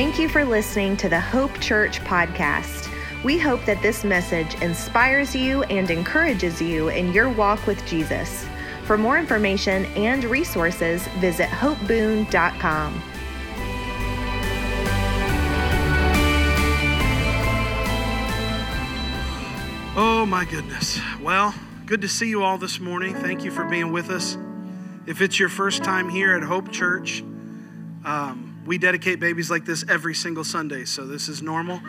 Thank you for listening to the Hope Church podcast. We hope that this message inspires you and encourages you in your walk with Jesus. For more information and resources, visit hopeboon.com. Oh my goodness. Well, good to see you all this morning. Thank you for being with us. If it's your first time here at Hope Church, um, we dedicate babies like this every single Sunday, so this is normal.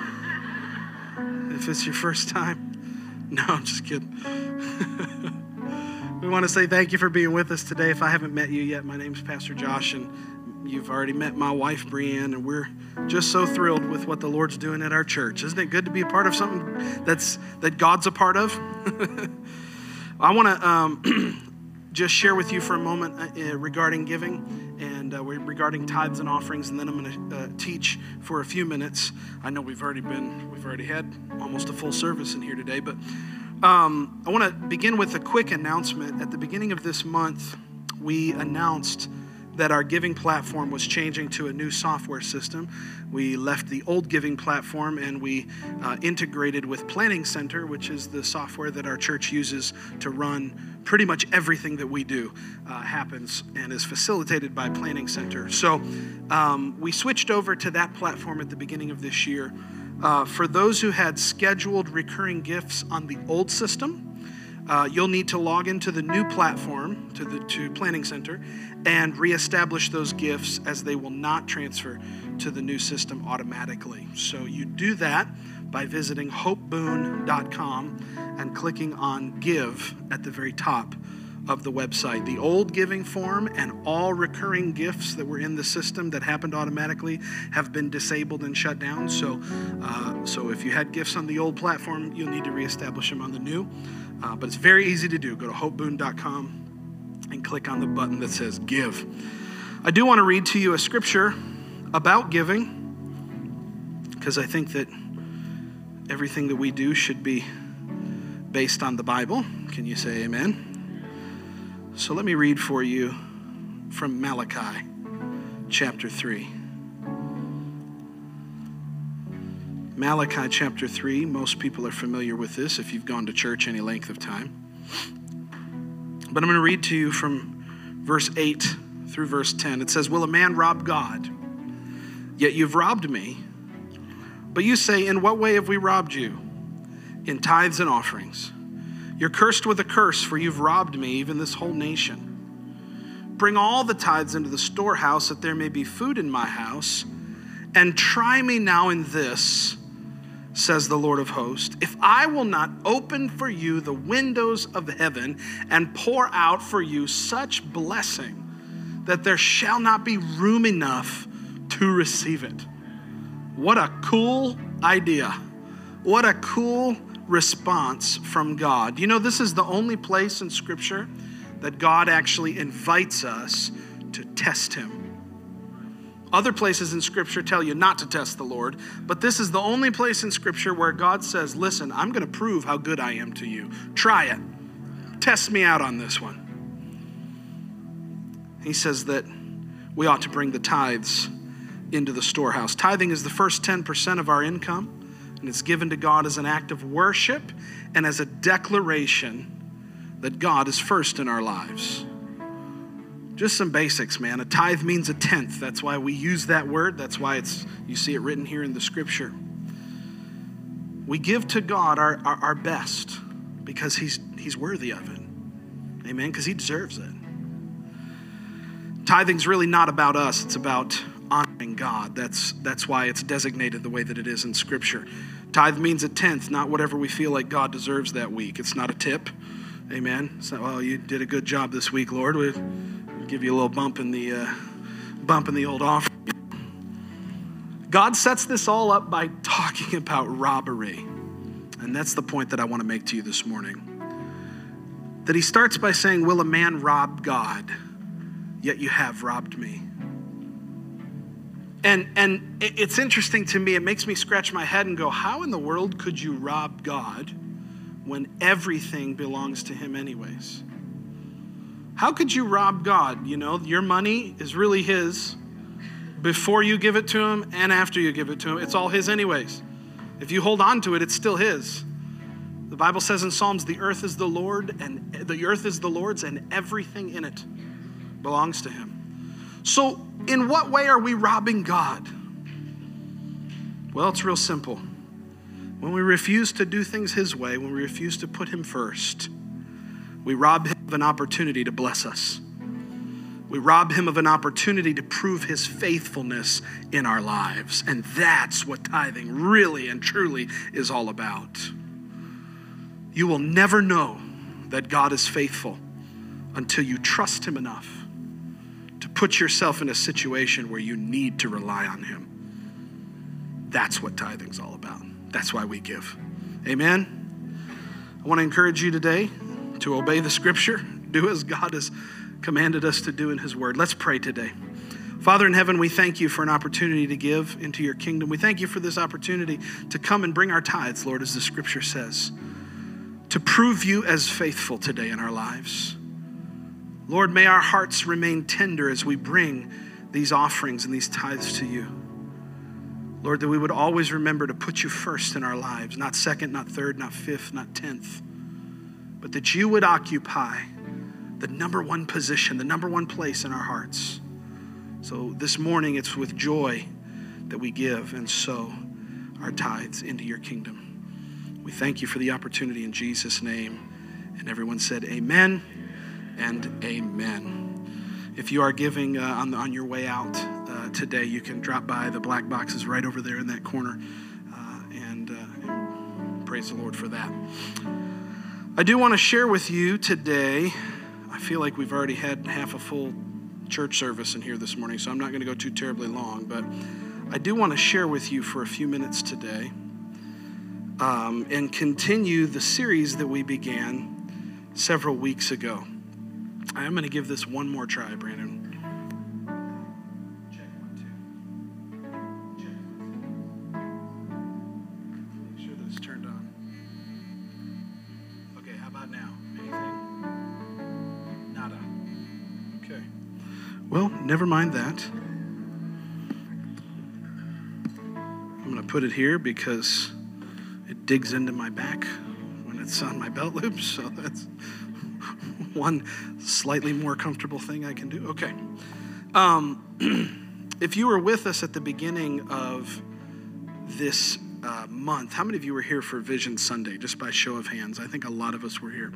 If it's your first time, no, I'm just kidding. we want to say thank you for being with us today. If I haven't met you yet, my name's Pastor Josh, and you've already met my wife, Brienne, and we're just so thrilled with what the Lord's doing at our church. Isn't it good to be a part of something that's that God's a part of? I want to um, just share with you for a moment uh, regarding giving and uh, regarding tithes and offerings, and then I'm going to uh, teach for a few minutes. I know we've already been, we've already had almost a full service in here today, but um, I want to begin with a quick announcement. At the beginning of this month, we announced that our giving platform was changing to a new software system. We left the old giving platform and we uh, integrated with Planning Center, which is the software that our church uses to run pretty much everything that we do uh, happens and is facilitated by Planning Center. So um, we switched over to that platform at the beginning of this year. Uh, for those who had scheduled recurring gifts on the old system, uh, you'll need to log into the new platform, to the to Planning Center, and reestablish those gifts as they will not transfer to the new system automatically. So you do that by visiting hopeboon.com and clicking on Give at the very top of the website. The old giving form and all recurring gifts that were in the system that happened automatically have been disabled and shut down. So, uh, so if you had gifts on the old platform, you'll need to reestablish them on the new. Uh, but it's very easy to do. Go to hopeboon.com and click on the button that says Give. I do want to read to you a scripture about giving because I think that everything that we do should be based on the Bible. Can you say amen? So let me read for you from Malachi chapter 3. Malachi chapter 3, most people are familiar with this if you've gone to church any length of time. But I'm going to read to you from verse 8 through verse 10. It says, Will a man rob God? Yet you've robbed me. But you say, In what way have we robbed you? In tithes and offerings. You're cursed with a curse, for you've robbed me, even this whole nation. Bring all the tithes into the storehouse, that there may be food in my house. And try me now in this, says the Lord of hosts, if I will not open for you the windows of heaven and pour out for you such blessing that there shall not be room enough to receive it. What a cool idea! What a cool response from God. You know, this is the only place in Scripture that God actually invites us to test Him. Other places in Scripture tell you not to test the Lord, but this is the only place in Scripture where God says, Listen, I'm going to prove how good I am to you. Try it. Test me out on this one. He says that we ought to bring the tithes into the storehouse. Tithing is the first 10% of our income and it's given to God as an act of worship and as a declaration that God is first in our lives. Just some basics, man. A tithe means a tenth. That's why we use that word. That's why it's you see it written here in the scripture. We give to God our, our, our best because he's, he's worthy of it. Amen? Because he deserves it. Tithing's really not about us, it's about honoring God. That's, that's why it's designated the way that it is in Scripture. Tithe means a tenth, not whatever we feel like God deserves that week. It's not a tip. Amen. Well, you did a good job this week, Lord. We'll give you a little bump in the uh, bump in the old offering. God sets this all up by talking about robbery. And that's the point that I want to make to you this morning. That he starts by saying, Will a man rob God? Yet you have robbed me. And, and it's interesting to me, it makes me scratch my head and go, how in the world could you rob God when everything belongs to Him, anyways? How could you rob God? You know, your money is really His, before you give it to Him and after you give it to Him. It's all His, anyways. If you hold on to it, it's still His. The Bible says in Psalms, the earth is the Lord and the earth is the Lord's and everything in it belongs to him. So, in what way are we robbing God? Well, it's real simple. When we refuse to do things his way, when we refuse to put him first, we rob him of an opportunity to bless us. We rob him of an opportunity to prove his faithfulness in our lives. And that's what tithing really and truly is all about. You will never know that God is faithful until you trust Him enough to put yourself in a situation where you need to rely on Him. That's what tithing's all about. That's why we give. Amen. I want to encourage you today to obey the scripture, do as God has commanded us to do in His Word. Let's pray today. Father in heaven, we thank you for an opportunity to give into your kingdom. We thank you for this opportunity to come and bring our tithes, Lord, as the scripture says to prove you as faithful today in our lives. Lord, may our hearts remain tender as we bring these offerings and these tithes to you. Lord, that we would always remember to put you first in our lives, not second, not third, not fifth, not tenth, but that you would occupy the number one position, the number one place in our hearts. So this morning, it's with joy that we give and sow our tithes into your kingdom. We thank you for the opportunity in Jesus' name. And everyone said, Amen and Amen. If you are giving uh, on, the, on your way out uh, today, you can drop by the black boxes right over there in that corner. Uh, and, and uh, praise the Lord for that. I do want to share with you today. I feel like we've already had half a full church service in here this morning, so I'm not going to go too terribly long, but I do want to share with you for a few minutes today um, and continue the series that we began several weeks ago. I'm going to give this one more try, Brandon. Never mind that. I'm going to put it here because it digs into my back when it's on my belt loop. So that's one slightly more comfortable thing I can do. Okay. Um, if you were with us at the beginning of this uh, month, how many of you were here for Vision Sunday? Just by show of hands, I think a lot of us were here.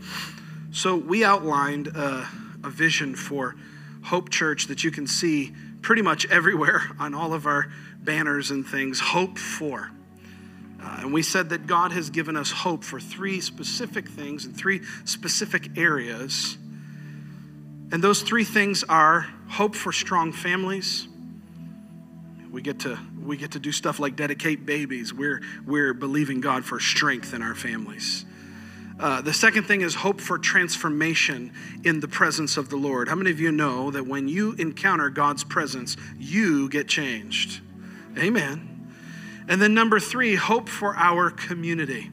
So we outlined uh, a vision for Hope Church that you can see pretty much everywhere on all of our banners and things. Hope for. Uh, and we said that God has given us hope for three specific things in three specific areas. And those three things are hope for strong families. We get to we get to do stuff like dedicate babies. We're we're believing God for strength in our families. Uh, the second thing is hope for transformation in the presence of the Lord. How many of you know that when you encounter God's presence, you get changed? Amen. And then number three, hope for our community.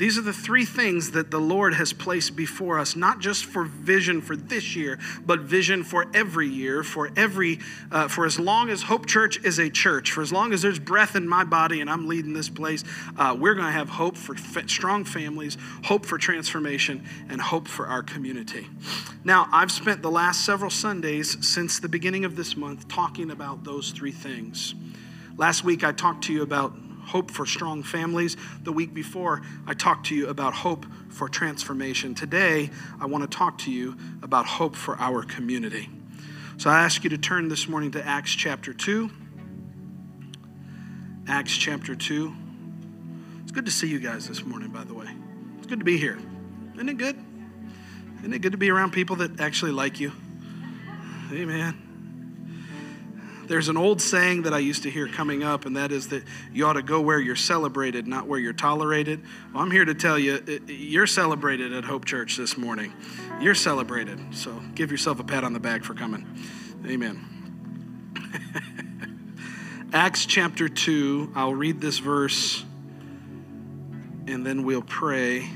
These are the three things that the Lord has placed before us, not just for vision for this year, but vision for every year, for every, uh, for as long as Hope Church is a church, for as long as there's breath in my body and I'm leading this place, uh, we're going to have hope for strong families, hope for transformation, and hope for our community. Now, I've spent the last several Sundays since the beginning of this month talking about those three things. Last week, I talked to you about hope for strong families. The week before, I talked to you about hope for transformation. Today, I want to talk to you about hope for our community. So I ask you to turn this morning to Acts chapter 2. Acts chapter 2. It's good to see you guys this morning, by the way. It's good to be here. Isn't it good? Isn't it good to be around people that actually like you? Amen. There's an old saying that I used to hear coming up, and that is that you ought to go where you're celebrated, not where you're tolerated. Well, I'm here to tell you, you're celebrated at Hope Church this morning. You're celebrated. So give yourself a pat on the back for coming. Amen. Acts chapter 2, I'll read this verse and then we'll pray.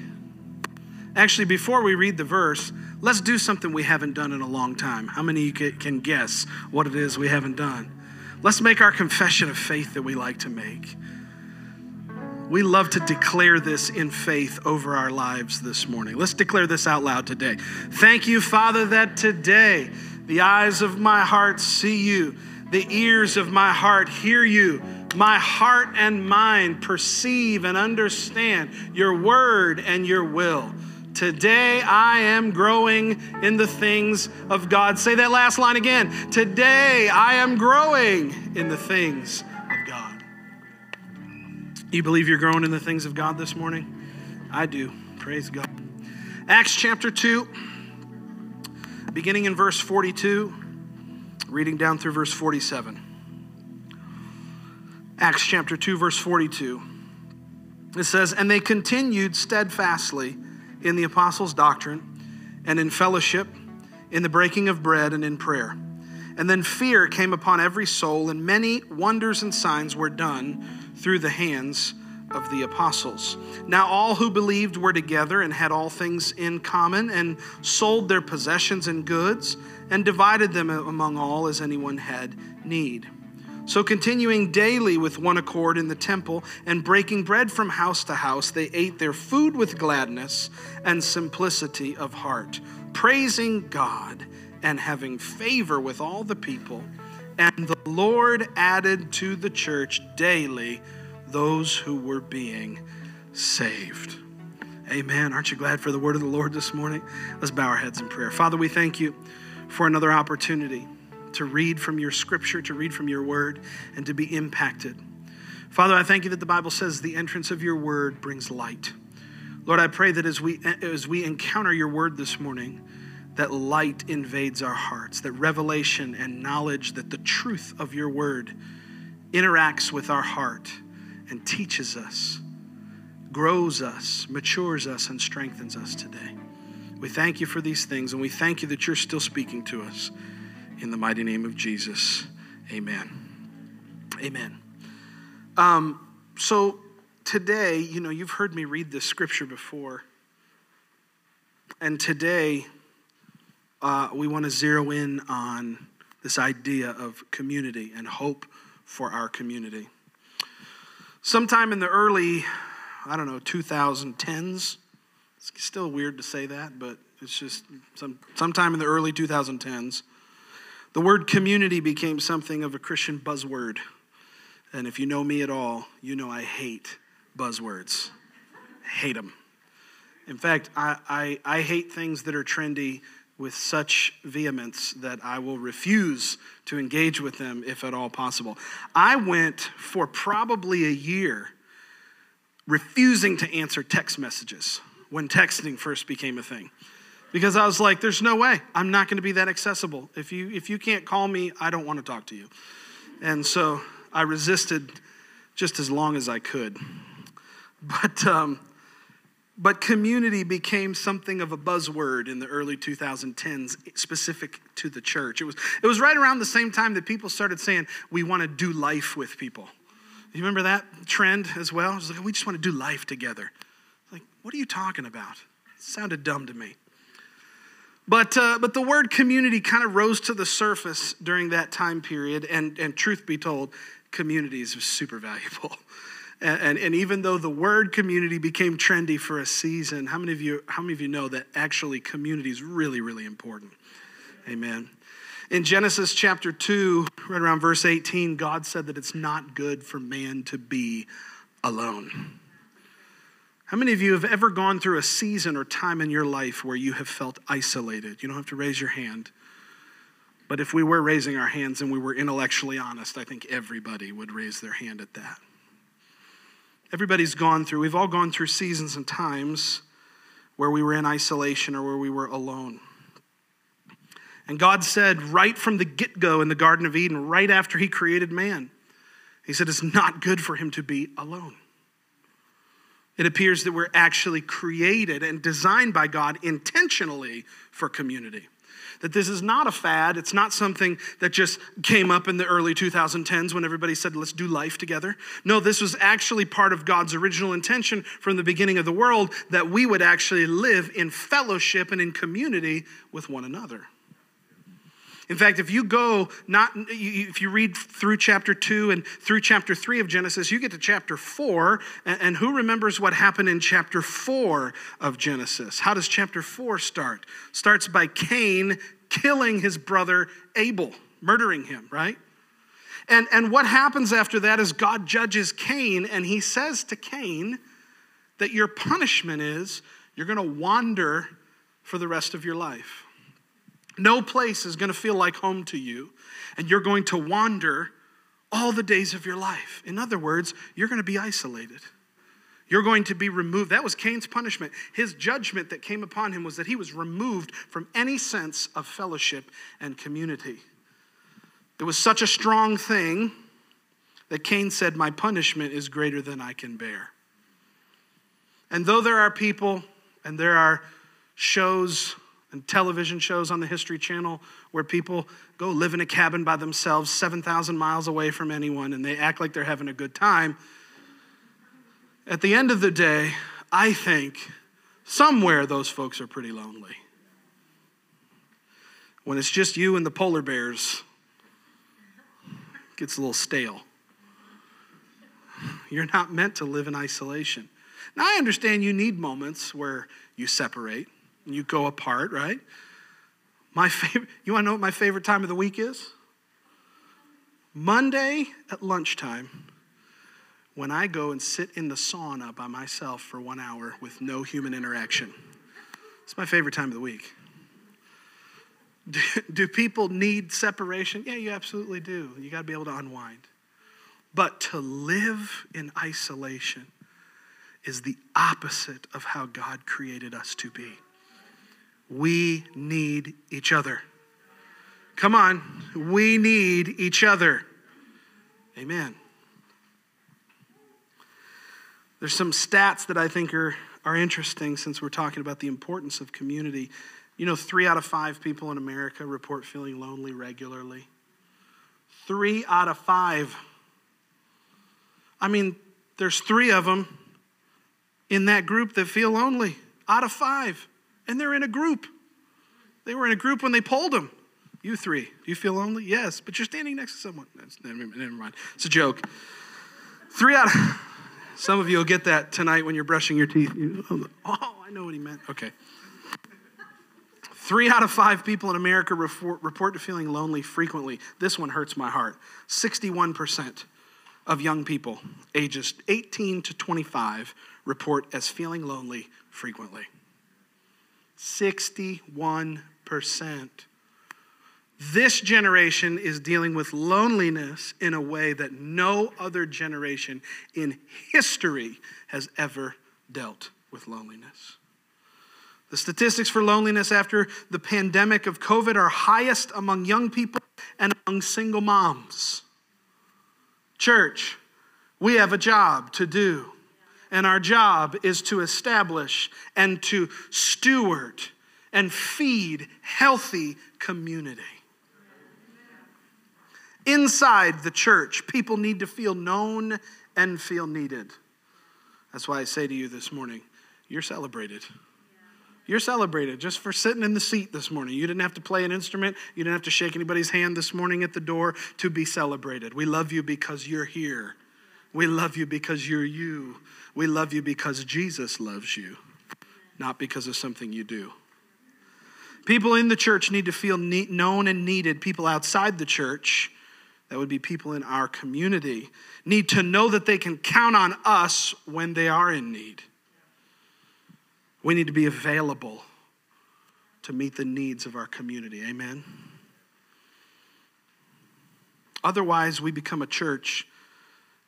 Actually, before we read the verse, let's do something we haven't done in a long time. How many of you can guess what it is we haven't done? Let's make our confession of faith that we like to make. We love to declare this in faith over our lives this morning. Let's declare this out loud today. Thank you, Father, that today the eyes of my heart see you, the ears of my heart hear you, my heart and mind perceive and understand your word and your will. Today I am growing in the things of God. Say that last line again. Today I am growing in the things of God. You believe you're growing in the things of God this morning? I do. Praise God. Acts chapter 2, beginning in verse 42, reading down through verse 47. Acts chapter 2, verse 42. It says, And they continued steadfastly in the apostles' doctrine, and in fellowship, in the breaking of bread, and in prayer. And then fear came upon every soul, and many wonders and signs were done through the hands of the apostles. Now all who believed were together and had all things in common, and sold their possessions and goods, and divided them among all as anyone had need. So, continuing daily with one accord in the temple and breaking bread from house to house, they ate their food with gladness and simplicity of heart, praising God and having favor with all the people. And the Lord added to the church daily those who were being saved. Amen. Aren't you glad for the word of the Lord this morning? Let's bow our heads in prayer. Father, we thank you for another opportunity to read from your scripture, to read from your word, and to be impacted. Father, I thank you that the Bible says the entrance of your word brings light. Lord, I pray that as we as we encounter your word this morning, that light invades our hearts, that revelation and knowledge that the truth of your word interacts with our heart and teaches us, grows us, matures us, and strengthens us today. We thank you for these things, and we thank you that you're still speaking to us. In the mighty name of Jesus, amen. Amen. Um, so today, you know, you've heard me read this scripture before. And today, uh, we want to zero in on this idea of community and hope for our community. Sometime in the early, I don't know, 2010s, it's still weird to say that, but it's just some, sometime in the early 2010s, the word community became something of a Christian buzzword. And if you know me at all, you know I hate buzzwords. hate them. In fact, I, I, I hate things that are trendy with such vehemence that I will refuse to engage with them if at all possible. I went for probably a year refusing to answer text messages when texting first became a thing because I was like, there's no way. I'm not going to be that accessible. If you, if you can't call me, I don't want to talk to you. And so I resisted just as long as I could. But, um, but community became something of a buzzword in the early 2010s, specific to the church. It was, it was right around the same time that people started saying, we want to do life with people. You remember that trend as well? It was like, we just want to do life together. Like, what are you talking about? It sounded dumb to me. But, uh, but the word community kind of rose to the surface during that time period. And, and truth be told, communities are super valuable. And, and, and, even though the word community became trendy for a season, how many of you, how many of you know that actually community is really, really important? Amen. In Genesis chapter 2, right around verse 18, God said that it's not good for man to be alone. How many of you have ever gone through a season or time in your life where you have felt isolated? You don't have to raise your hand. But if we were raising our hands and we were intellectually honest, I think everybody would raise their hand at that. Everybody's gone through, we've all gone through seasons and times where we were in isolation or where we were alone. And God said right from the get go in the Garden of Eden, right after He created man, He said it's not good for him to be alone. It appears that we're actually created and designed by God intentionally for community. That this is not a fad. It's not something that just came up in the early 2010s when everybody said, let's do life together. No, this was actually part of God's original intention from the beginning of the world that we would actually live in fellowship and in community with one another. In fact, if you go not if you read through chapter 2 and through chapter 3 of Genesis, you get to chapter 4 and, who remembers what happened in chapter 4 of Genesis? How does chapter 4 start? Starts by Cain killing his brother Abel, murdering him, right? And and what happens after that is God judges Cain and he says to Cain that your punishment is you're going to wander for the rest of your life. No place is going to feel like home to you, and you're going to wander all the days of your life. In other words, you're going to be isolated. You're going to be removed. That was Cain's punishment. His judgment that came upon him was that he was removed from any sense of fellowship and community. It was such a strong thing that Cain said, My punishment is greater than I can bear. And though there are people and there are shows and television shows on the History Channel where people go live in a cabin by themselves 7,000 miles away from anyone and they act like they're having a good time. At the end of the day, I think somewhere those folks are pretty lonely. When it's just you and the polar bears, it gets a little stale. You're not meant to live in isolation. Now, I understand you need moments where you separate you go apart, right? My favorite, you want to know what my favorite time of the week is? Monday at lunchtime, when I go and sit in the sauna by myself for one hour with no human interaction. It's my favorite time of the week. Do, do people need separation? Yeah, you absolutely do. You got to be able to unwind. But to live in isolation is the opposite of how God created us to be. We need each other. Come on, we need each other. Amen. There's some stats that I think are, are interesting since we're talking about the importance of community. You know, three out of five people in America report feeling lonely regularly. Three out of five. I mean, there's three of them in that group that feel lonely out of five and they're in a group. They were in a group when they pulled them. You three, you feel lonely? Yes, but you're standing next to someone. Never, never mind. It's a joke. Three out of, some of you will get that tonight when you're brushing your teeth. Oh, oh, I know what he meant. Okay. Three out of five people in America report, report to feeling lonely frequently. This one hurts my heart. 61% of young people ages 18 to 25 report as feeling lonely frequently. 61%. This generation is dealing with loneliness in a way that no other generation in history has ever dealt with loneliness. The statistics for loneliness after the pandemic of COVID are highest among young people and among single moms. Church, we have a job to do and our job is to establish and to steward and feed healthy community. Inside the church, people need to feel known and feel needed. That's why I say to you this morning, you're celebrated. You're celebrated just for sitting in the seat this morning. You didn't have to play an instrument. You didn't have to shake anybody's hand this morning at the door to be celebrated. We love you because you're here. We love you because you're you. We love you because Jesus loves you, not because of something you do. People in the church need to feel known and needed. People outside the church, that would be people in our community, need to know that they can count on us when they are in need. We need to be available to meet the needs of our community. Amen. Otherwise, we become a church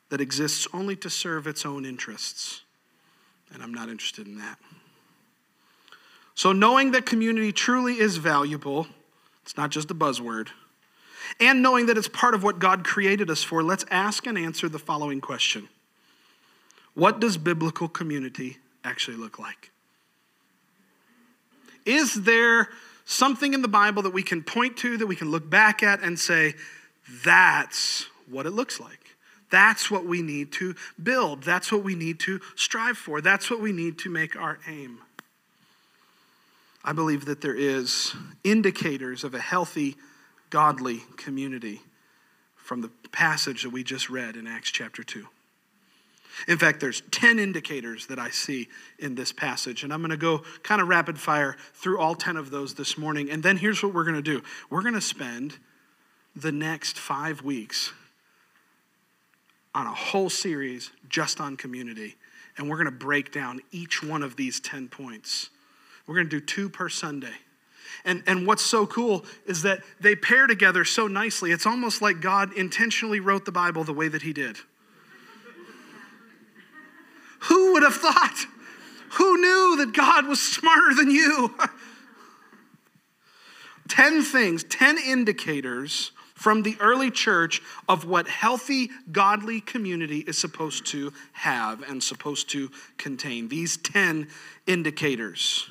that exists only to serve its own interests. And I'm not interested in that. So, knowing that community truly is valuable, it's not just a buzzword, and knowing that it's part of what God created us for, let's ask and answer the following question What does biblical community actually look like? Is there something in the Bible that we can point to, that we can look back at and say, that's what it looks like? That's what we need to build. That's what we need to strive for. That's what we need to make our aim. I believe that there is indicators of a healthy godly community from the passage that we just read in Acts chapter 2. In fact, there's 10 indicators that I see in this passage, and I'm going to go kind of rapid fire through all 10 of those this morning. And then here's what we're going to do we're going to spend the next five weeks on a whole series just on community, and we're going to break down each one of these 10 points. We're going to do two per Sunday. And, and what's so cool is that they pair together so nicely. It's almost like God intentionally wrote the Bible the way that He did. Who would have thought? Who knew that God was smarter than you? 10 things, 10 indicators from the early church of what healthy, godly community is supposed to have and supposed to contain. These 10 indicators.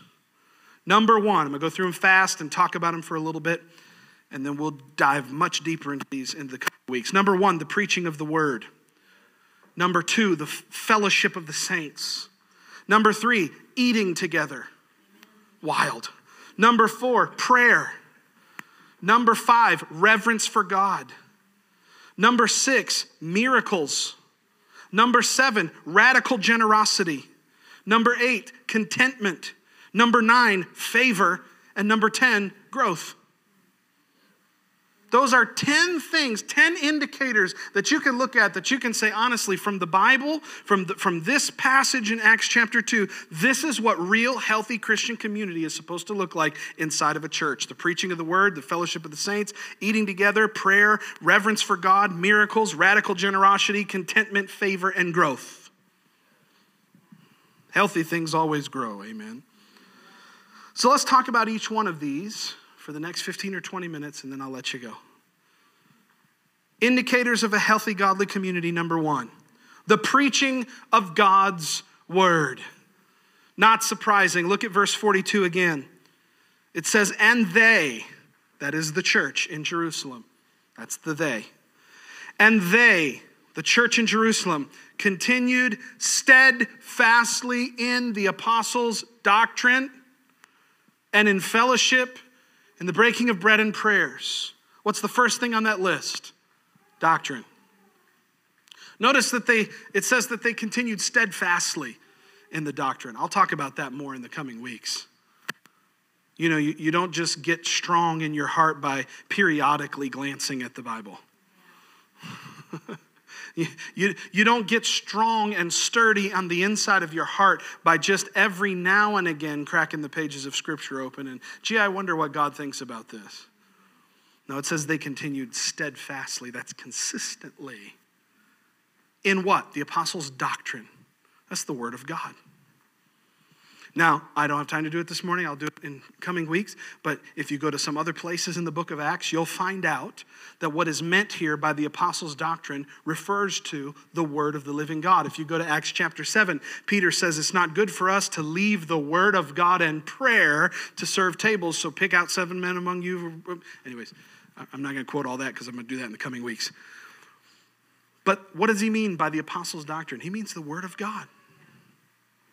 Number one, I'm going to go through them fast and talk about them for a little bit, and then we'll dive much deeper into these in the coming weeks. Number one, the preaching of the word. Number two, the fellowship of the saints. Number three, eating together. Wild. Number four, prayer. Number five, reverence for God. Number six, miracles. Number seven, radical generosity. Number eight, contentment. Number nine, favor. And number 10, growth. Those are 10 things, 10 indicators that you can look at that you can say, honestly, from the Bible, from, the, from this passage in Acts chapter 2, this is what real healthy Christian community is supposed to look like inside of a church the preaching of the word, the fellowship of the saints, eating together, prayer, reverence for God, miracles, radical generosity, contentment, favor, and growth. Healthy things always grow, amen. So let's talk about each one of these for the next 15 or 20 minutes, and then I'll let you go. Indicators of a healthy, godly community number one, the preaching of God's word. Not surprising. Look at verse 42 again. It says, And they, that is the church in Jerusalem, that's the they, and they, the church in Jerusalem, continued steadfastly in the apostles' doctrine and in fellowship in the breaking of bread and prayers. What's the first thing on that list? Doctrine. Notice that they, it says that they continued steadfastly in the doctrine. I'll talk about that more in the coming weeks. You know, you, you don't just get strong in your heart by periodically glancing at the Bible. You, you, don't get strong and sturdy on the inside of your heart by just every now and again cracking the pages of Scripture open and, gee, I wonder what God thinks about this. No, it says they continued steadfastly. That's consistently. In what? The apostles' doctrine. That's the Word of God. Now, I don't have time to do it this morning. I'll do it in coming weeks. But if you go to some other places in the book of Acts, you'll find out that what is meant here by the apostles' doctrine refers to the word of the living God. If you go to Acts chapter 7, Peter says it's not good for us to leave the word of God and prayer to serve tables, so pick out seven men among you. Anyways, I'm not going to quote all that because I'm going to do that in the coming weeks. But what does he mean by the apostles' doctrine? He means the word of God.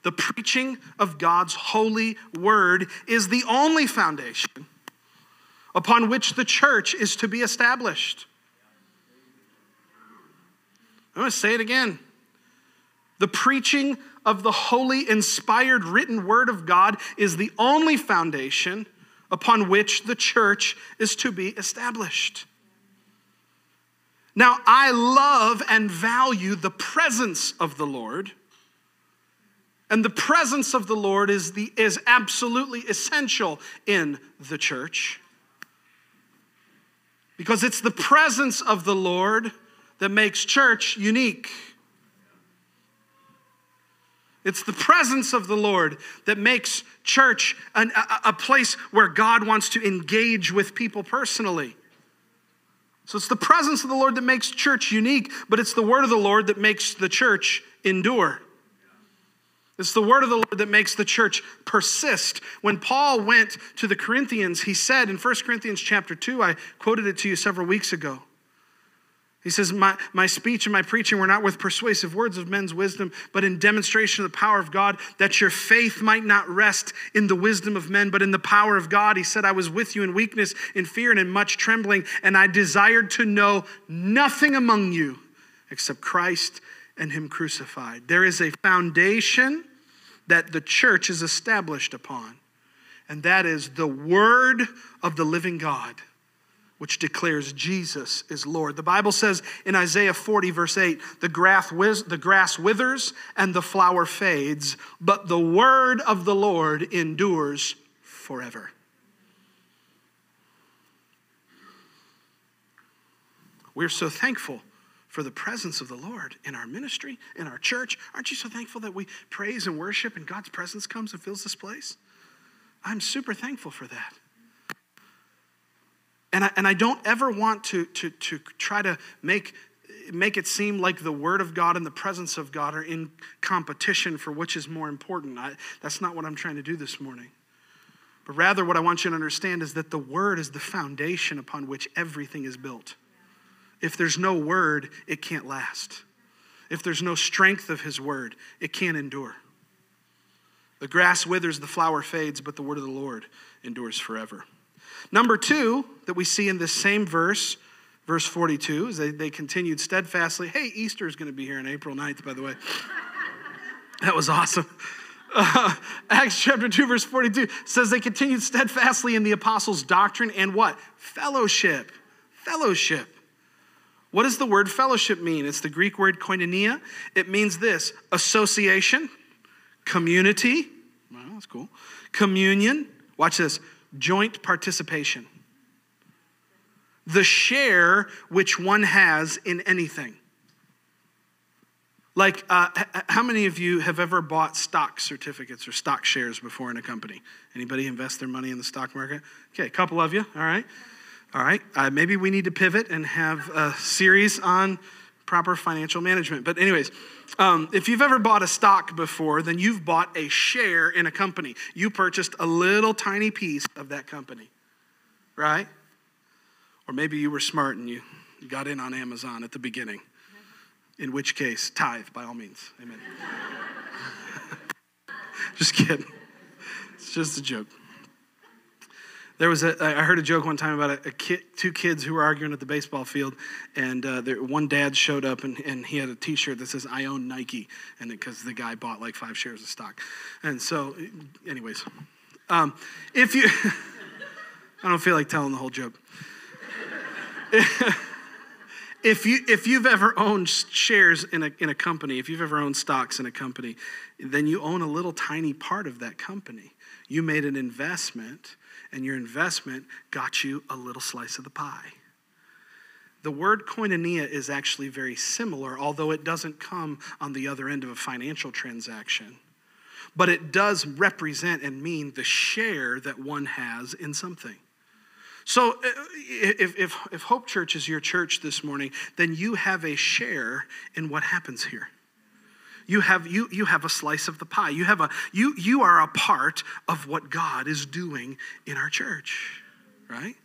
The preaching of God's holy word is the only foundation upon which the church is to be established. I'm going to say it again. The preaching of the holy, inspired, written word of God is the only foundation upon which the church is to be established. Now, I love and value the presence of the Lord and the presence of the Lord is, the, is absolutely essential in the church. Because it's the presence of the Lord that makes church unique. It's the presence of the Lord that makes church an, a, a place where God wants to engage with people personally. So it's the presence of the Lord that makes church unique, but it's the word of the Lord that makes the church endure. It's the word of the Lord that makes the church persist. When Paul went to the Corinthians, he said in 1 Corinthians chapter 2, I quoted it to you several weeks ago. He says, my, my speech and my preaching were not with persuasive words of men's wisdom, but in demonstration of the power of God, that your faith might not rest in the wisdom of men, but in the power of God. He said, I was with you in weakness, in fear, and in much trembling, and I desired to know nothing among you except Christ and Him crucified. There is a foundation that the church is established upon, and that is the Word of the living God which declares Jesus is Lord. The Bible says in Isaiah 40, verse 8, the grass, the grass withers and the flower fades, but the word of the Lord endures forever. We're so thankful for the presence of the Lord in our ministry, in our church. Aren't you so thankful that we praise and worship and God's presence comes and fills this place? I'm super thankful for that. And I, and I don't ever want to, to, to try to make, make it seem like the Word of God and the presence of God are in competition for which is more important. I, that's not what I'm trying to do this morning. But rather, what I want you to understand is that the Word is the foundation upon which everything is built. If there's no Word, it can't last. If there's no strength of His Word, it can't endure. The grass withers, the flower fades, but the Word of the Lord endures forever. Number two, that we see in this same verse, verse 42, is they, they continued steadfastly. Hey, Easter is going to be here on April 9th, by the way. that was awesome. Uh, Acts chapter 2, verse 42 says they continued steadfastly in the apostles' doctrine and what? Fellowship. Fellowship. What does the word fellowship mean? It's the Greek word koinonia. It means this association, community. Well, that's cool. Communion. Watch this joint participation, the share which one has in anything. Like, uh, how many of you have ever bought stock certificates or stock shares before in a company? Anybody invest their money in the stock market? Okay, a couple of you, all right. All right, uh, maybe we need to pivot and have a series on proper financial management. But, anyways, um, if you've ever bought a stock before, then you've bought a share in a company. You purchased a little tiny piece of that company, right? Or maybe you were smart and you got in on Amazon at the beginning. In which case, tithe by all means. Amen. just kidding. It's just a joke. There was a, I heard a joke one time about a, a kid, two kids who were arguing at the baseball field, and uh, there, one dad showed up and, and he had a T-shirt that says "I own Nike," and because the guy bought like five shares of stock, and so, anyways, um, if you, I don't feel like telling the whole joke. if you if you've ever owned shares in a in a company, if you've ever owned stocks in a company, then you own a little tiny part of that company. You made an investment and your investment got you a little slice of the pie. The word koinonia is actually very similar, although it doesn't come on the other end of a financial transaction. But it does represent and mean the share that one has in something. So, uh, if, if, if Hope Church is your church this morning, then you have a share in what happens here you have you you have a slice of the pie. You have a you you are a part of what god is doing in our church right?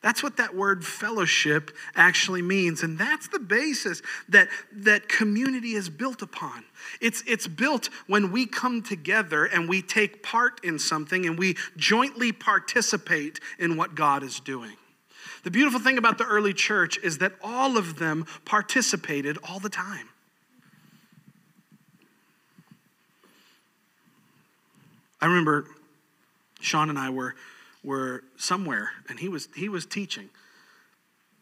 That's what that word fellowship actually means and that's the basis that that community is built upon. It's it's built when we come together and we take part in something and we jointly participate in what god is doing. The beautiful thing about the early church is that all of them participated all the time I remember Sean and I were, were somewhere, and he was, he was teaching.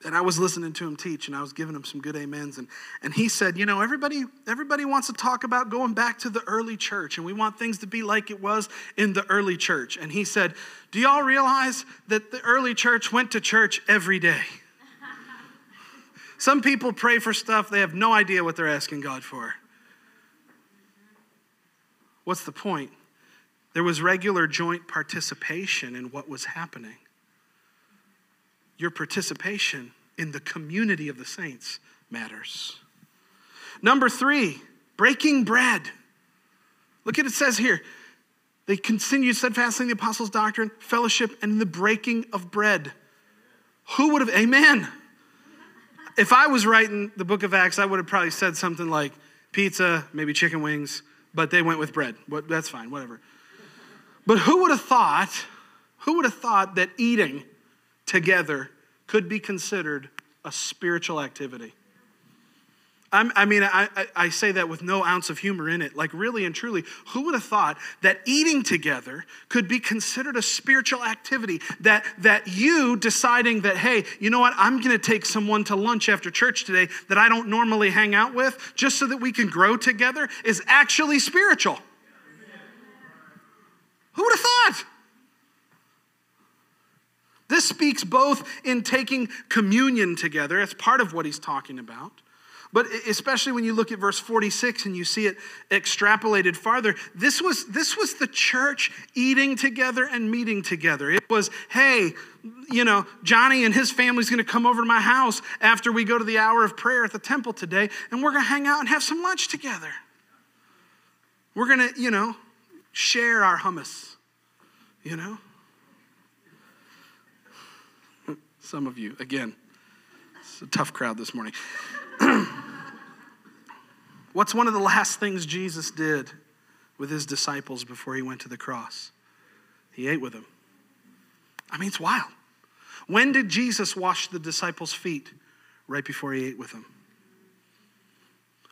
And I was listening to him teach, and I was giving him some good amens. And, and he said, You know, everybody, everybody wants to talk about going back to the early church, and we want things to be like it was in the early church. And he said, Do y'all realize that the early church went to church every day? Some people pray for stuff they have no idea what they're asking God for. What's the point? There was regular joint participation in what was happening. Your participation in the community of the saints matters. Number three, breaking bread. Look at it says here. They continued steadfastly in the apostles' doctrine, fellowship, and in the breaking of bread. Who would have, amen. if I was writing the book of Acts, I would have probably said something like pizza, maybe chicken wings, but they went with bread. That's fine, whatever. But who would have thought, who would have thought that eating together could be considered a spiritual activity? I'm, i mean, I, I say that with no ounce of humor in it. Like, really and truly, who would have thought that eating together could be considered a spiritual activity? That, that you deciding that, hey, you know what, I'm going to take someone to lunch after church today that I don't normally hang out with just so that we can grow together is actually spiritual. Who would have thought? This speaks both in taking communion together, it's part of what he's talking about but especially when you look at verse 46 and you see it extrapolated farther, this was, this was the church eating together and meeting together. It was, hey, you know, Johnny and his family's to come over to my house after we go to the hour of prayer at the temple today, and we're to hang out and have some lunch together. We're to, you know, share our hummus, you know? Some of you, again, it's a tough crowd this morning. What's one of the last things Jesus did with his disciples before he went to the cross? He ate with them. I mean, it's wild. When did Jesus wash the disciples' feet? Right before he ate with them.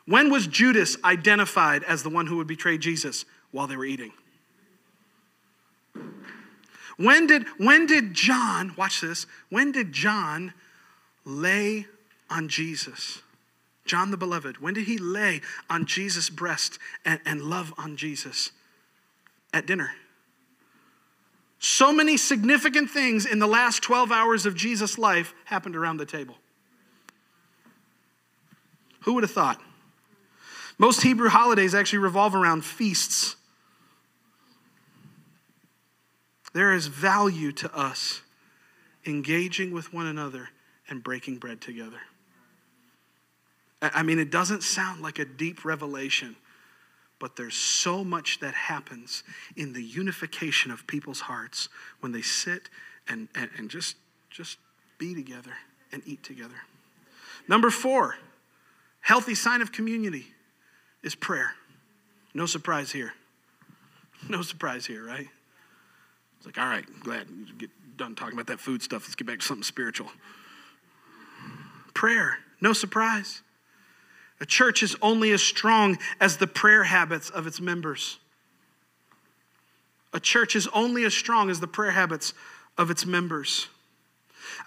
When was Judas identified as the one who would betray Jesus? While they were eating. When did, when did John, watch this, when did John lay on Jesus? John the Beloved, when did he lay on Jesus' breast and, and love on Jesus? At dinner. So many significant things in the last 12 hours of Jesus' life happened around the table. Who would have thought? Most Hebrew holidays actually revolve around feasts. There is value to us engaging with one another and breaking bread together. I mean, it doesn't sound like a deep revelation, but there's so much that happens in the unification of people's hearts when they sit and, and, and just, just be together and eat together. Number four, healthy sign of community is prayer. No surprise here. No surprise here, right? It's like, all right, glad you get done talking about that food stuff. Let's get back to something spiritual. Prayer, no surprise. A church is only as strong as the prayer habits of its members. A church is only as strong as the prayer habits of its members.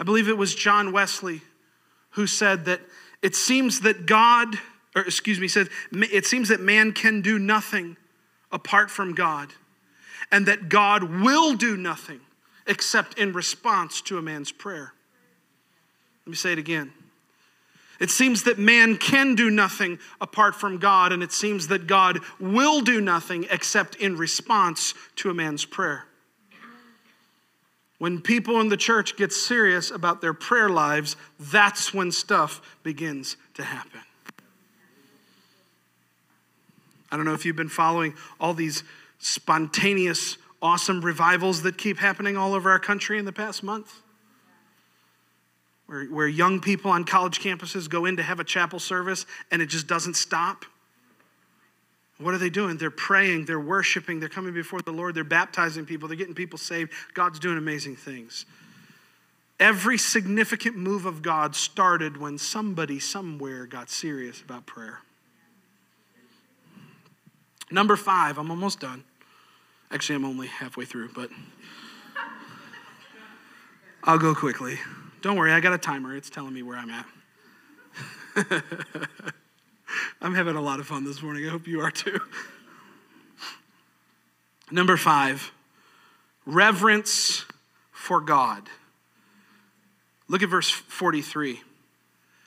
I believe it was John Wesley who said that it seems that God, or excuse me, said, it seems that man can do nothing apart from God, and that God will do nothing except in response to a man's prayer. Let me say it again. It seems that man can do nothing apart from God, and it seems that God will do nothing except in response to a man's prayer. When people in the church get serious about their prayer lives, that's when stuff begins to happen. I don't know if you've been following all these spontaneous, awesome revivals that keep happening all over our country in the past month where, where young people on college campuses go in to have a chapel service and it just doesn't stop. What are they doing? They're praying, they're worshiping, they're coming before the Lord, they're baptizing people, they're getting people saved. God's doing amazing things. Every significant move of God started when somebody somewhere got serious about prayer. Number five, I'm almost done. Actually, I'm only halfway through, but I'll go quickly. Don't worry, I got a timer. It's telling me where I'm at. I'm having a lot of fun this morning. I hope you are too. Number five, reverence for God. Look at verse 43. It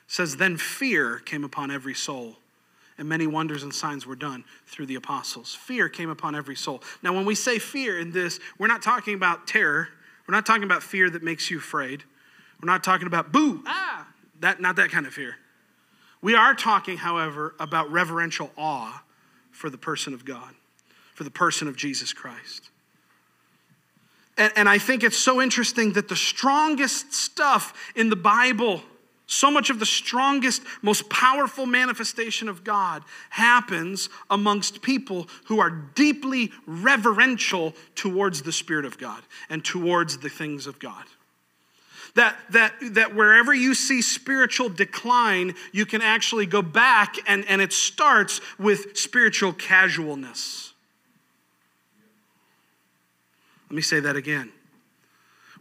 says, Then fear came upon every soul, and many wonders and signs were done through the apostles. Fear came upon every soul. Now, when we say fear in this, we're not talking about terror. We're not talking about fear that makes you afraid. We're not talking about boo, ah, that, not that kind of fear. We are talking, however, about reverential awe for the person of God, for the person of Jesus Christ. And, and I think it's so interesting that the strongest stuff in the Bible, So much of the strongest, most powerful manifestation of God happens amongst people who are deeply reverential towards the Spirit of God and towards the things of God. That, that, that wherever you see spiritual decline, you can actually go back and, and it starts with spiritual casualness. Let me say that again.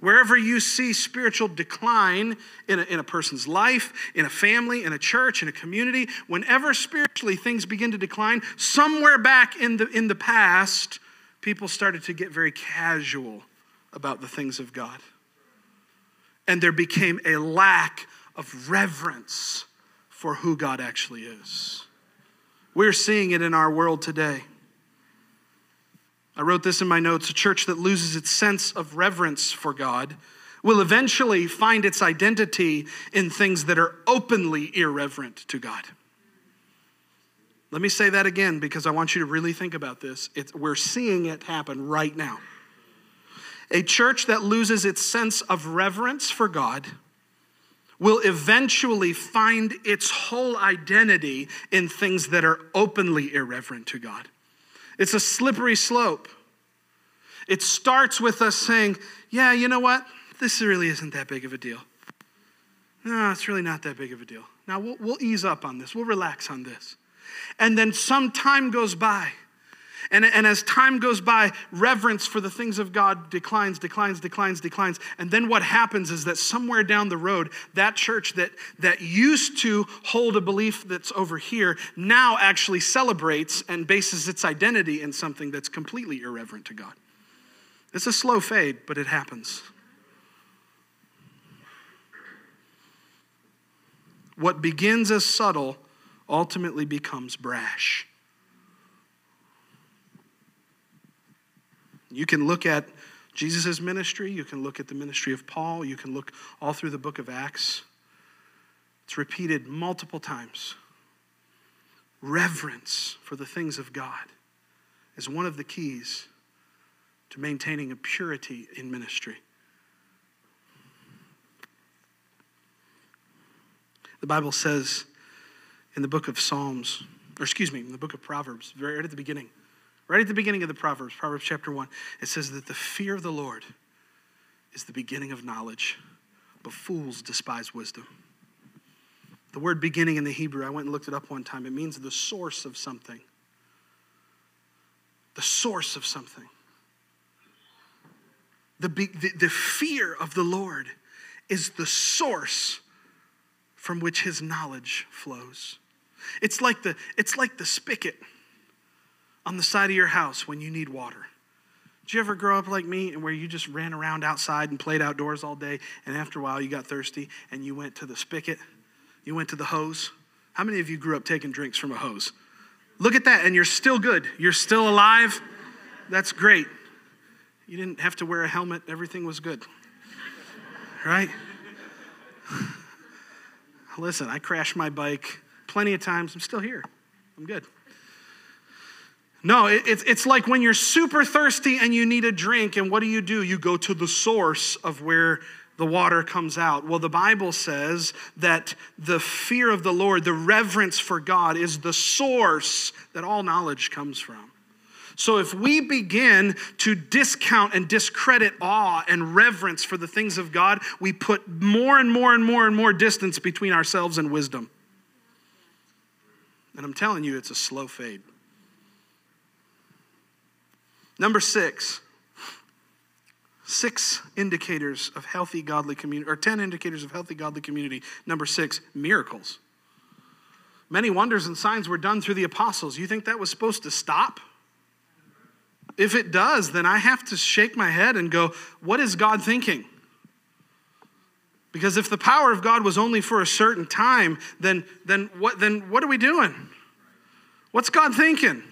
Wherever you see spiritual decline in a, in a person's life, in a family, in a church, in a community, whenever spiritually things begin to decline, somewhere back in the, in the past, people started to get very casual about the things of God. And there became a lack of reverence for who God actually is. We're seeing it in our world today. I wrote this in my notes a church that loses its sense of reverence for God will eventually find its identity in things that are openly irreverent to God. Let me say that again because I want you to really think about this. It's, we're seeing it happen right now. A church that loses its sense of reverence for God will eventually find its whole identity in things that are openly irreverent to God. It's a slippery slope. It starts with us saying, Yeah, you know what? This really isn't that big of a deal. No, it's really not that big of a deal. Now we'll, we'll ease up on this, we'll relax on this. And then some time goes by and, and as time goes by, reverence for the things of God declines, declines, declines, declines. And then what happens is that somewhere down the road, that church that, that used to hold a belief that's over here now actually celebrates and bases its identity in something that's completely irreverent to God. It's a slow fade, but it happens. What begins as subtle ultimately becomes brash. You can look at Jesus' ministry, you can look at the ministry of Paul, you can look all through the book of Acts. It's repeated multiple times. Reverence for the things of God is one of the keys to maintaining a purity in ministry. The Bible says in the book of Psalms, or excuse me, in the book of Proverbs, right at the beginning, Right at the beginning of the Proverbs, Proverbs chapter 1, it says that the fear of the Lord is the beginning of knowledge, but fools despise wisdom. The word beginning in the Hebrew, I went and looked it up one time. It means the source of something. The source of something. The, the, the fear of the Lord is the source from which his knowledge flows. It's like the, it's like the spigot on the side of your house when you need water. Did you ever grow up like me and where you just ran around outside and played outdoors all day and after a while you got thirsty and you went to the spigot? You went to the hose? How many of you grew up taking drinks from a hose? Look at that and you're still good. You're still alive. That's great. You didn't have to wear a helmet. Everything was good. Right? Listen, I crashed my bike plenty of times. I'm still here. I'm good. No, it's, it's like when you're super thirsty and you need a drink, and what do you do? You go to the source of where the water comes out. Well, the Bible says that the fear of the Lord, the reverence for God, is the source that all knowledge comes from. So if we begin to discount and discredit awe and reverence for the things of God, we put more and more and more and more distance between ourselves and wisdom. And I'm telling you, it's a slow fade. Number six, six indicators of healthy godly community, or 10 indicators of healthy godly community. Number six, miracles. Many wonders and signs were done through the apostles. You think that was supposed to stop? If it does, then I have to shake my head and go, what is God thinking? Because if the power of God was only for a certain time, then, then, what, then what are we doing? What's God thinking?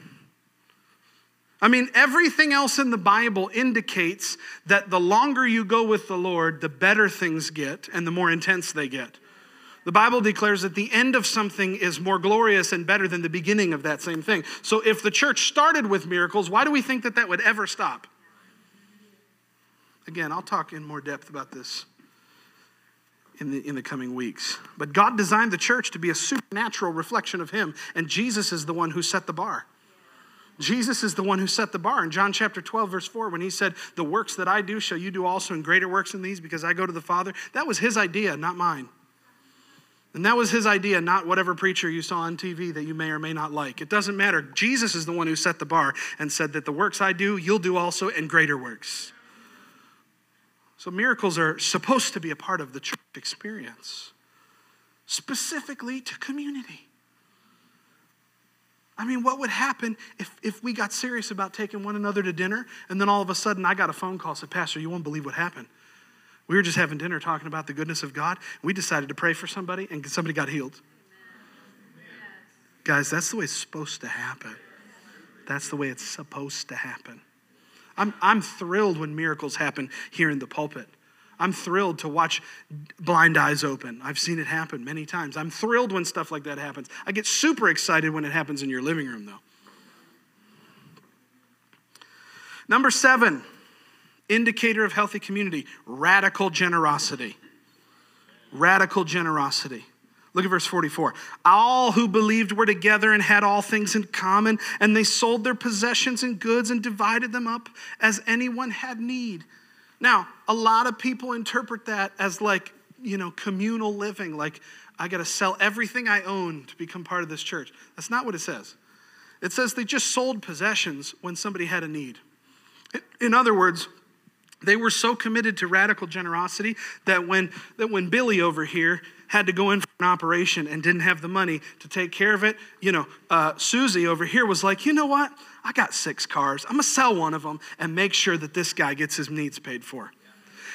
I mean, everything else in the Bible indicates that the longer you go with the Lord, the better things get and the more intense they get. The Bible declares that the end of something is more glorious and better than the beginning of that same thing. So if the church started with miracles, why do we think that that would ever stop? Again, I'll talk in more depth about this in the, in the coming weeks. But God designed the church to be a supernatural reflection of Him, and Jesus is the one who set the bar. Jesus is the one who set the bar. In John chapter 12, verse 4, when he said, The works that I do shall you do also, and greater works than these, because I go to the Father, that was his idea, not mine. And that was his idea, not whatever preacher you saw on TV that you may or may not like. It doesn't matter. Jesus is the one who set the bar and said that the works I do, you'll do also, and greater works. So miracles are supposed to be a part of the church experience, specifically to community. I mean, what would happen if, if we got serious about taking one another to dinner and then all of a sudden I got a phone call said, Pastor, you won't believe what happened. We were just having dinner talking about the goodness of God. We decided to pray for somebody and somebody got healed. Amen. Guys, that's the way it's supposed to happen. That's the way it's supposed to happen. I'm, I'm thrilled when miracles happen here in the pulpit. I'm thrilled to watch blind eyes open. I've seen it happen many times. I'm thrilled when stuff like that happens. I get super excited when it happens in your living room, though. Number seven, indicator of healthy community radical generosity. Radical generosity. Look at verse 44. All who believed were together and had all things in common, and they sold their possessions and goods and divided them up as anyone had need. Now, a lot of people interpret that as like, you know, communal living, like I got to sell everything I own to become part of this church. That's not what it says. It says they just sold possessions when somebody had a need. In other words, they were so committed to radical generosity that when, that when Billy over here had to go in for an operation and didn't have the money to take care of it, you know, uh, Susie over here was like, you know what? I got six cars. I'm going to sell one of them and make sure that this guy gets his needs paid for.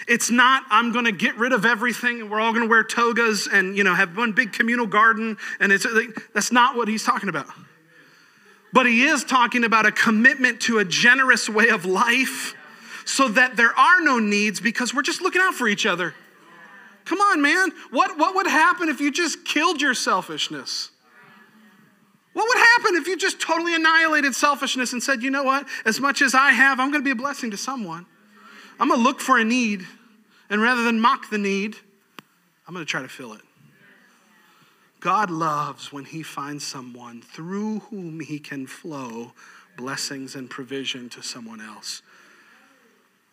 It's not, I'm going to get rid of everything and we're all going to wear togas and, you know, have one big communal garden. And it's, that's not what he's talking about. But he is talking about a commitment to a generous way of life so that there are no needs because we're just looking out for each other. Come on, man. What, what would happen if you just killed your selfishness? What would happen if you just totally annihilated selfishness and said, you know what? As much as I have, I'm going to be a blessing to someone. I'm going to look for a need, and rather than mock the need, I'm going to try to fill it. God loves when he finds someone through whom he can flow blessings and provision to someone else.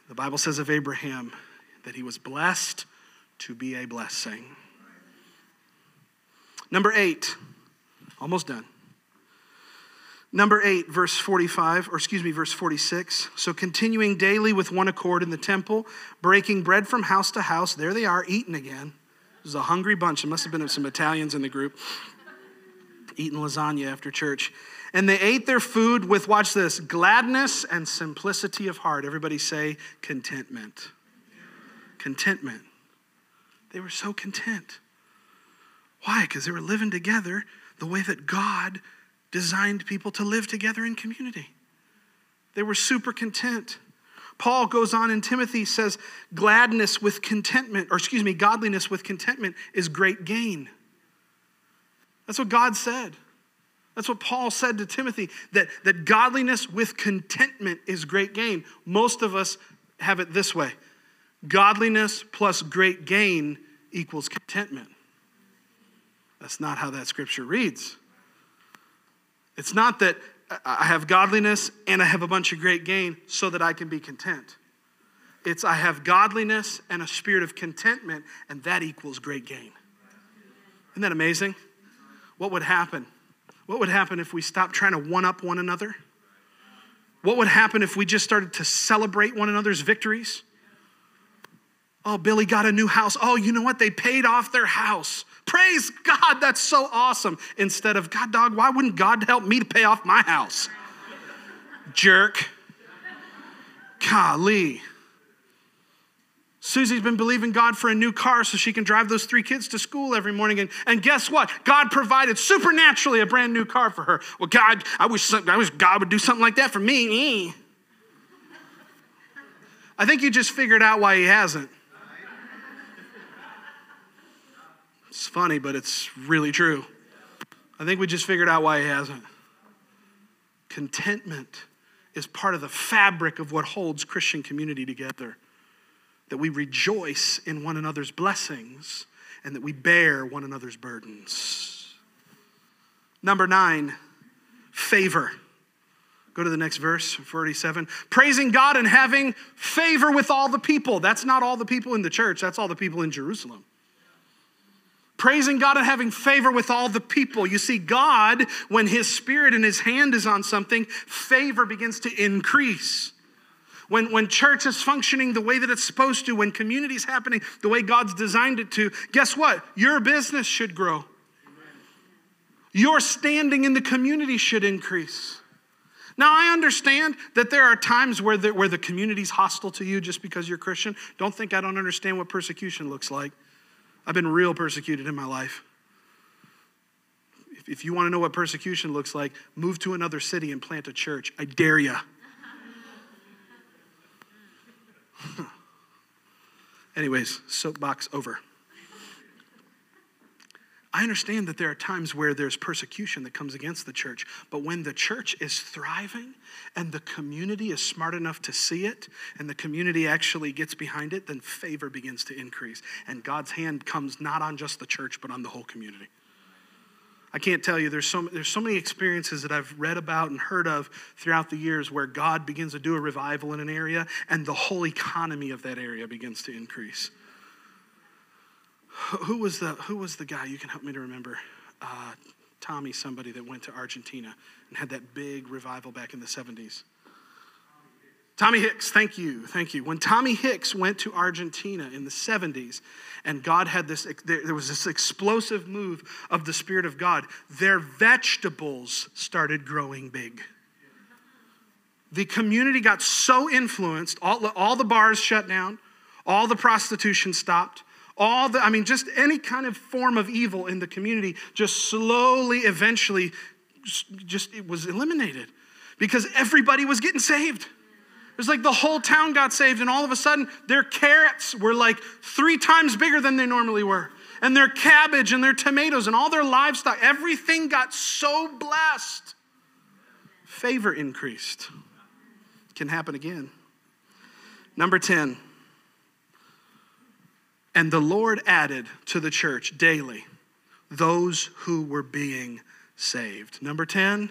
The Bible says of Abraham that he was blessed to be a blessing. Number eight, almost done. Number 8, verse 45, or excuse me, verse 46. So continuing daily with one accord in the temple, breaking bread from house to house. There they are, eating again. This is a hungry bunch. There must have been some Italians in the group eating lasagna after church. And they ate their food with, watch this, gladness and simplicity of heart. Everybody say contentment. Contentment. They were so content. Why? Because they were living together the way that God designed people to live together in community. They were super content. Paul goes on in Timothy says, gladness with contentment, or excuse me, godliness with contentment is great gain. That's what God said. That's what Paul said to Timothy that, that godliness with contentment is great gain. Most of us have it this way godliness plus great gain equals contentment. That's not how that scripture reads. It's not that I have godliness and I have a bunch of great gain so that I can be content. It's I have godliness and a spirit of contentment, and that equals great gain. Isn't that amazing? What would happen? What would happen if we stopped trying to one up one another? What would happen if we just started to celebrate one another's victories? Oh, Billy got a new house. Oh, you know what? They paid off their house. Praise God, that's so awesome. Instead of, God, dog, why wouldn't God help me to pay off my house? Jerk. Golly. Susie's been believing God for a new car so she can drive those three kids to school every morning. And, and guess what? God provided supernaturally a brand new car for her. Well, God, I wish, I wish God would do something like that for me. I think you just figured out why he hasn't. It's funny, but it's really true. I think we just figured out why he hasn't. Contentment is part of the fabric of what holds Christian community together. That we rejoice in one another's blessings and that we bear one another's burdens. Number nine, favor. Go to the next verse, 47. Praising God and having favor with all the people. That's not all the people in the church, that's all the people in Jerusalem. Praising God and having favor with all the people. You see, God, when His Spirit and His hand is on something, favor begins to increase. When, when church is functioning the way that it's supposed to, when community is happening the way God's designed it to, guess what? Your business should grow. Your standing in the community should increase. Now, I understand that there are times where the, where the community's hostile to you just because you're Christian. Don't think I don't understand what persecution looks like. I've been real persecuted in my life. If, if you want to know what persecution looks like, move to another city and plant a church. I dare you. Anyways, soapbox over. I understand that there are times where there's persecution that comes against the church, but when the church is thriving and the community is smart enough to see it and the community actually gets behind it, then favor begins to increase. And God's hand comes not on just the church, but on the whole community. I can't tell you, there's so, there's so many experiences that I've read about and heard of throughout the years where God begins to do a revival in an area and the whole economy of that area begins to increase. Who was the, who was the guy? You can help me to remember. Uh, Tommy, somebody that went to Argentina and had that big revival back in the 70s. Tommy Hicks, thank you, thank you. When Tommy Hicks went to Argentina in the 70s, and God had this, there was this explosive move of the Spirit of God, their vegetables started growing big. The community got so influenced, all, all the bars shut down, all the prostitution stopped, all the, I mean, just any kind of form of evil in the community just slowly, eventually, just it was eliminated because everybody was getting saved. It was like the whole town got saved, and all of a sudden, their carrots were like three times bigger than they normally were. And their cabbage and their tomatoes and all their livestock, everything got so blessed. Favor increased. Can happen again. Number 10. And the Lord added to the church daily those who were being saved. Number 10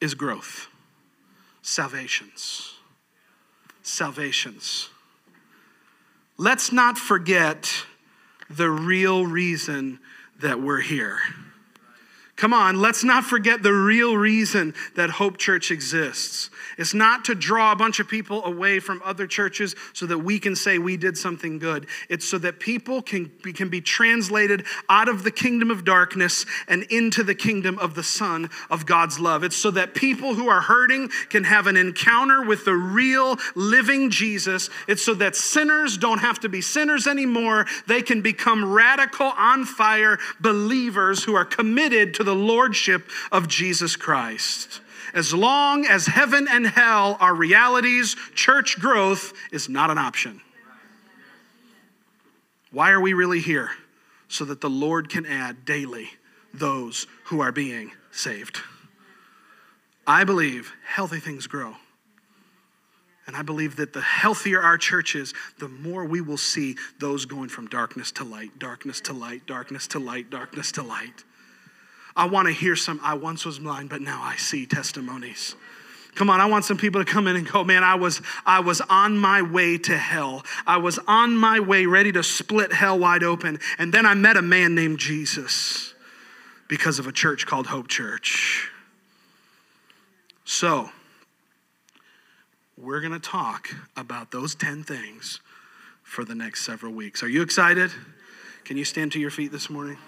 is growth, salvations. Salvations. Let's not forget the real reason that we're here. Come on, let's not forget the real reason that Hope Church exists. It's not to draw a bunch of people away from other churches so that we can say we did something good. It's so that people can be, can be translated out of the kingdom of darkness and into the kingdom of the Son of God's love. It's so that people who are hurting can have an encounter with the real living Jesus. It's so that sinners don't have to be sinners anymore. They can become radical, on fire believers who are committed to the lordship of Jesus Christ. As long as heaven and hell are realities, church growth is not an option. Why are we really here? So that the Lord can add daily those who are being saved. I believe healthy things grow. And I believe that the healthier our church is, the more we will see those going from darkness to light, darkness to light, darkness to light, darkness to light. I want to hear some, I once was blind, but now I see testimonies. Come on, I want some people to come in and go, man, I was I was on my way to hell. I was on my way ready to split hell wide open. And then I met a man named Jesus because of a church called Hope Church. So, we're going to talk about those 10 things for the next several weeks. Are you excited? Can you stand to your feet this morning?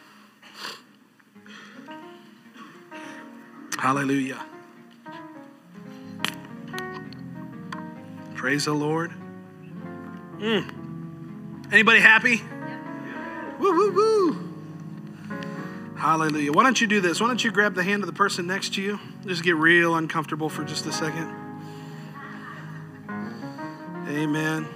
Hallelujah. Praise the Lord. Mm. Anybody happy? Woo, woo, woo. Hallelujah. Why don't you do this? Why don't you grab the hand of the person next to you? Just get real uncomfortable for just a second. Amen.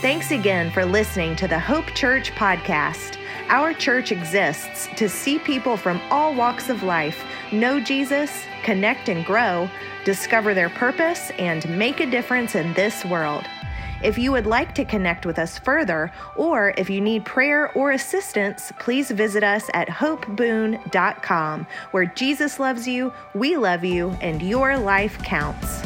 Thanks again for listening to the Hope Church podcast. Our church exists to see people from all walks of life know Jesus, connect and grow, discover their purpose, and make a difference in this world. If you would like to connect with us further, or if you need prayer or assistance, please visit us at hopeboone.com, where Jesus loves you, we love you, and your life counts.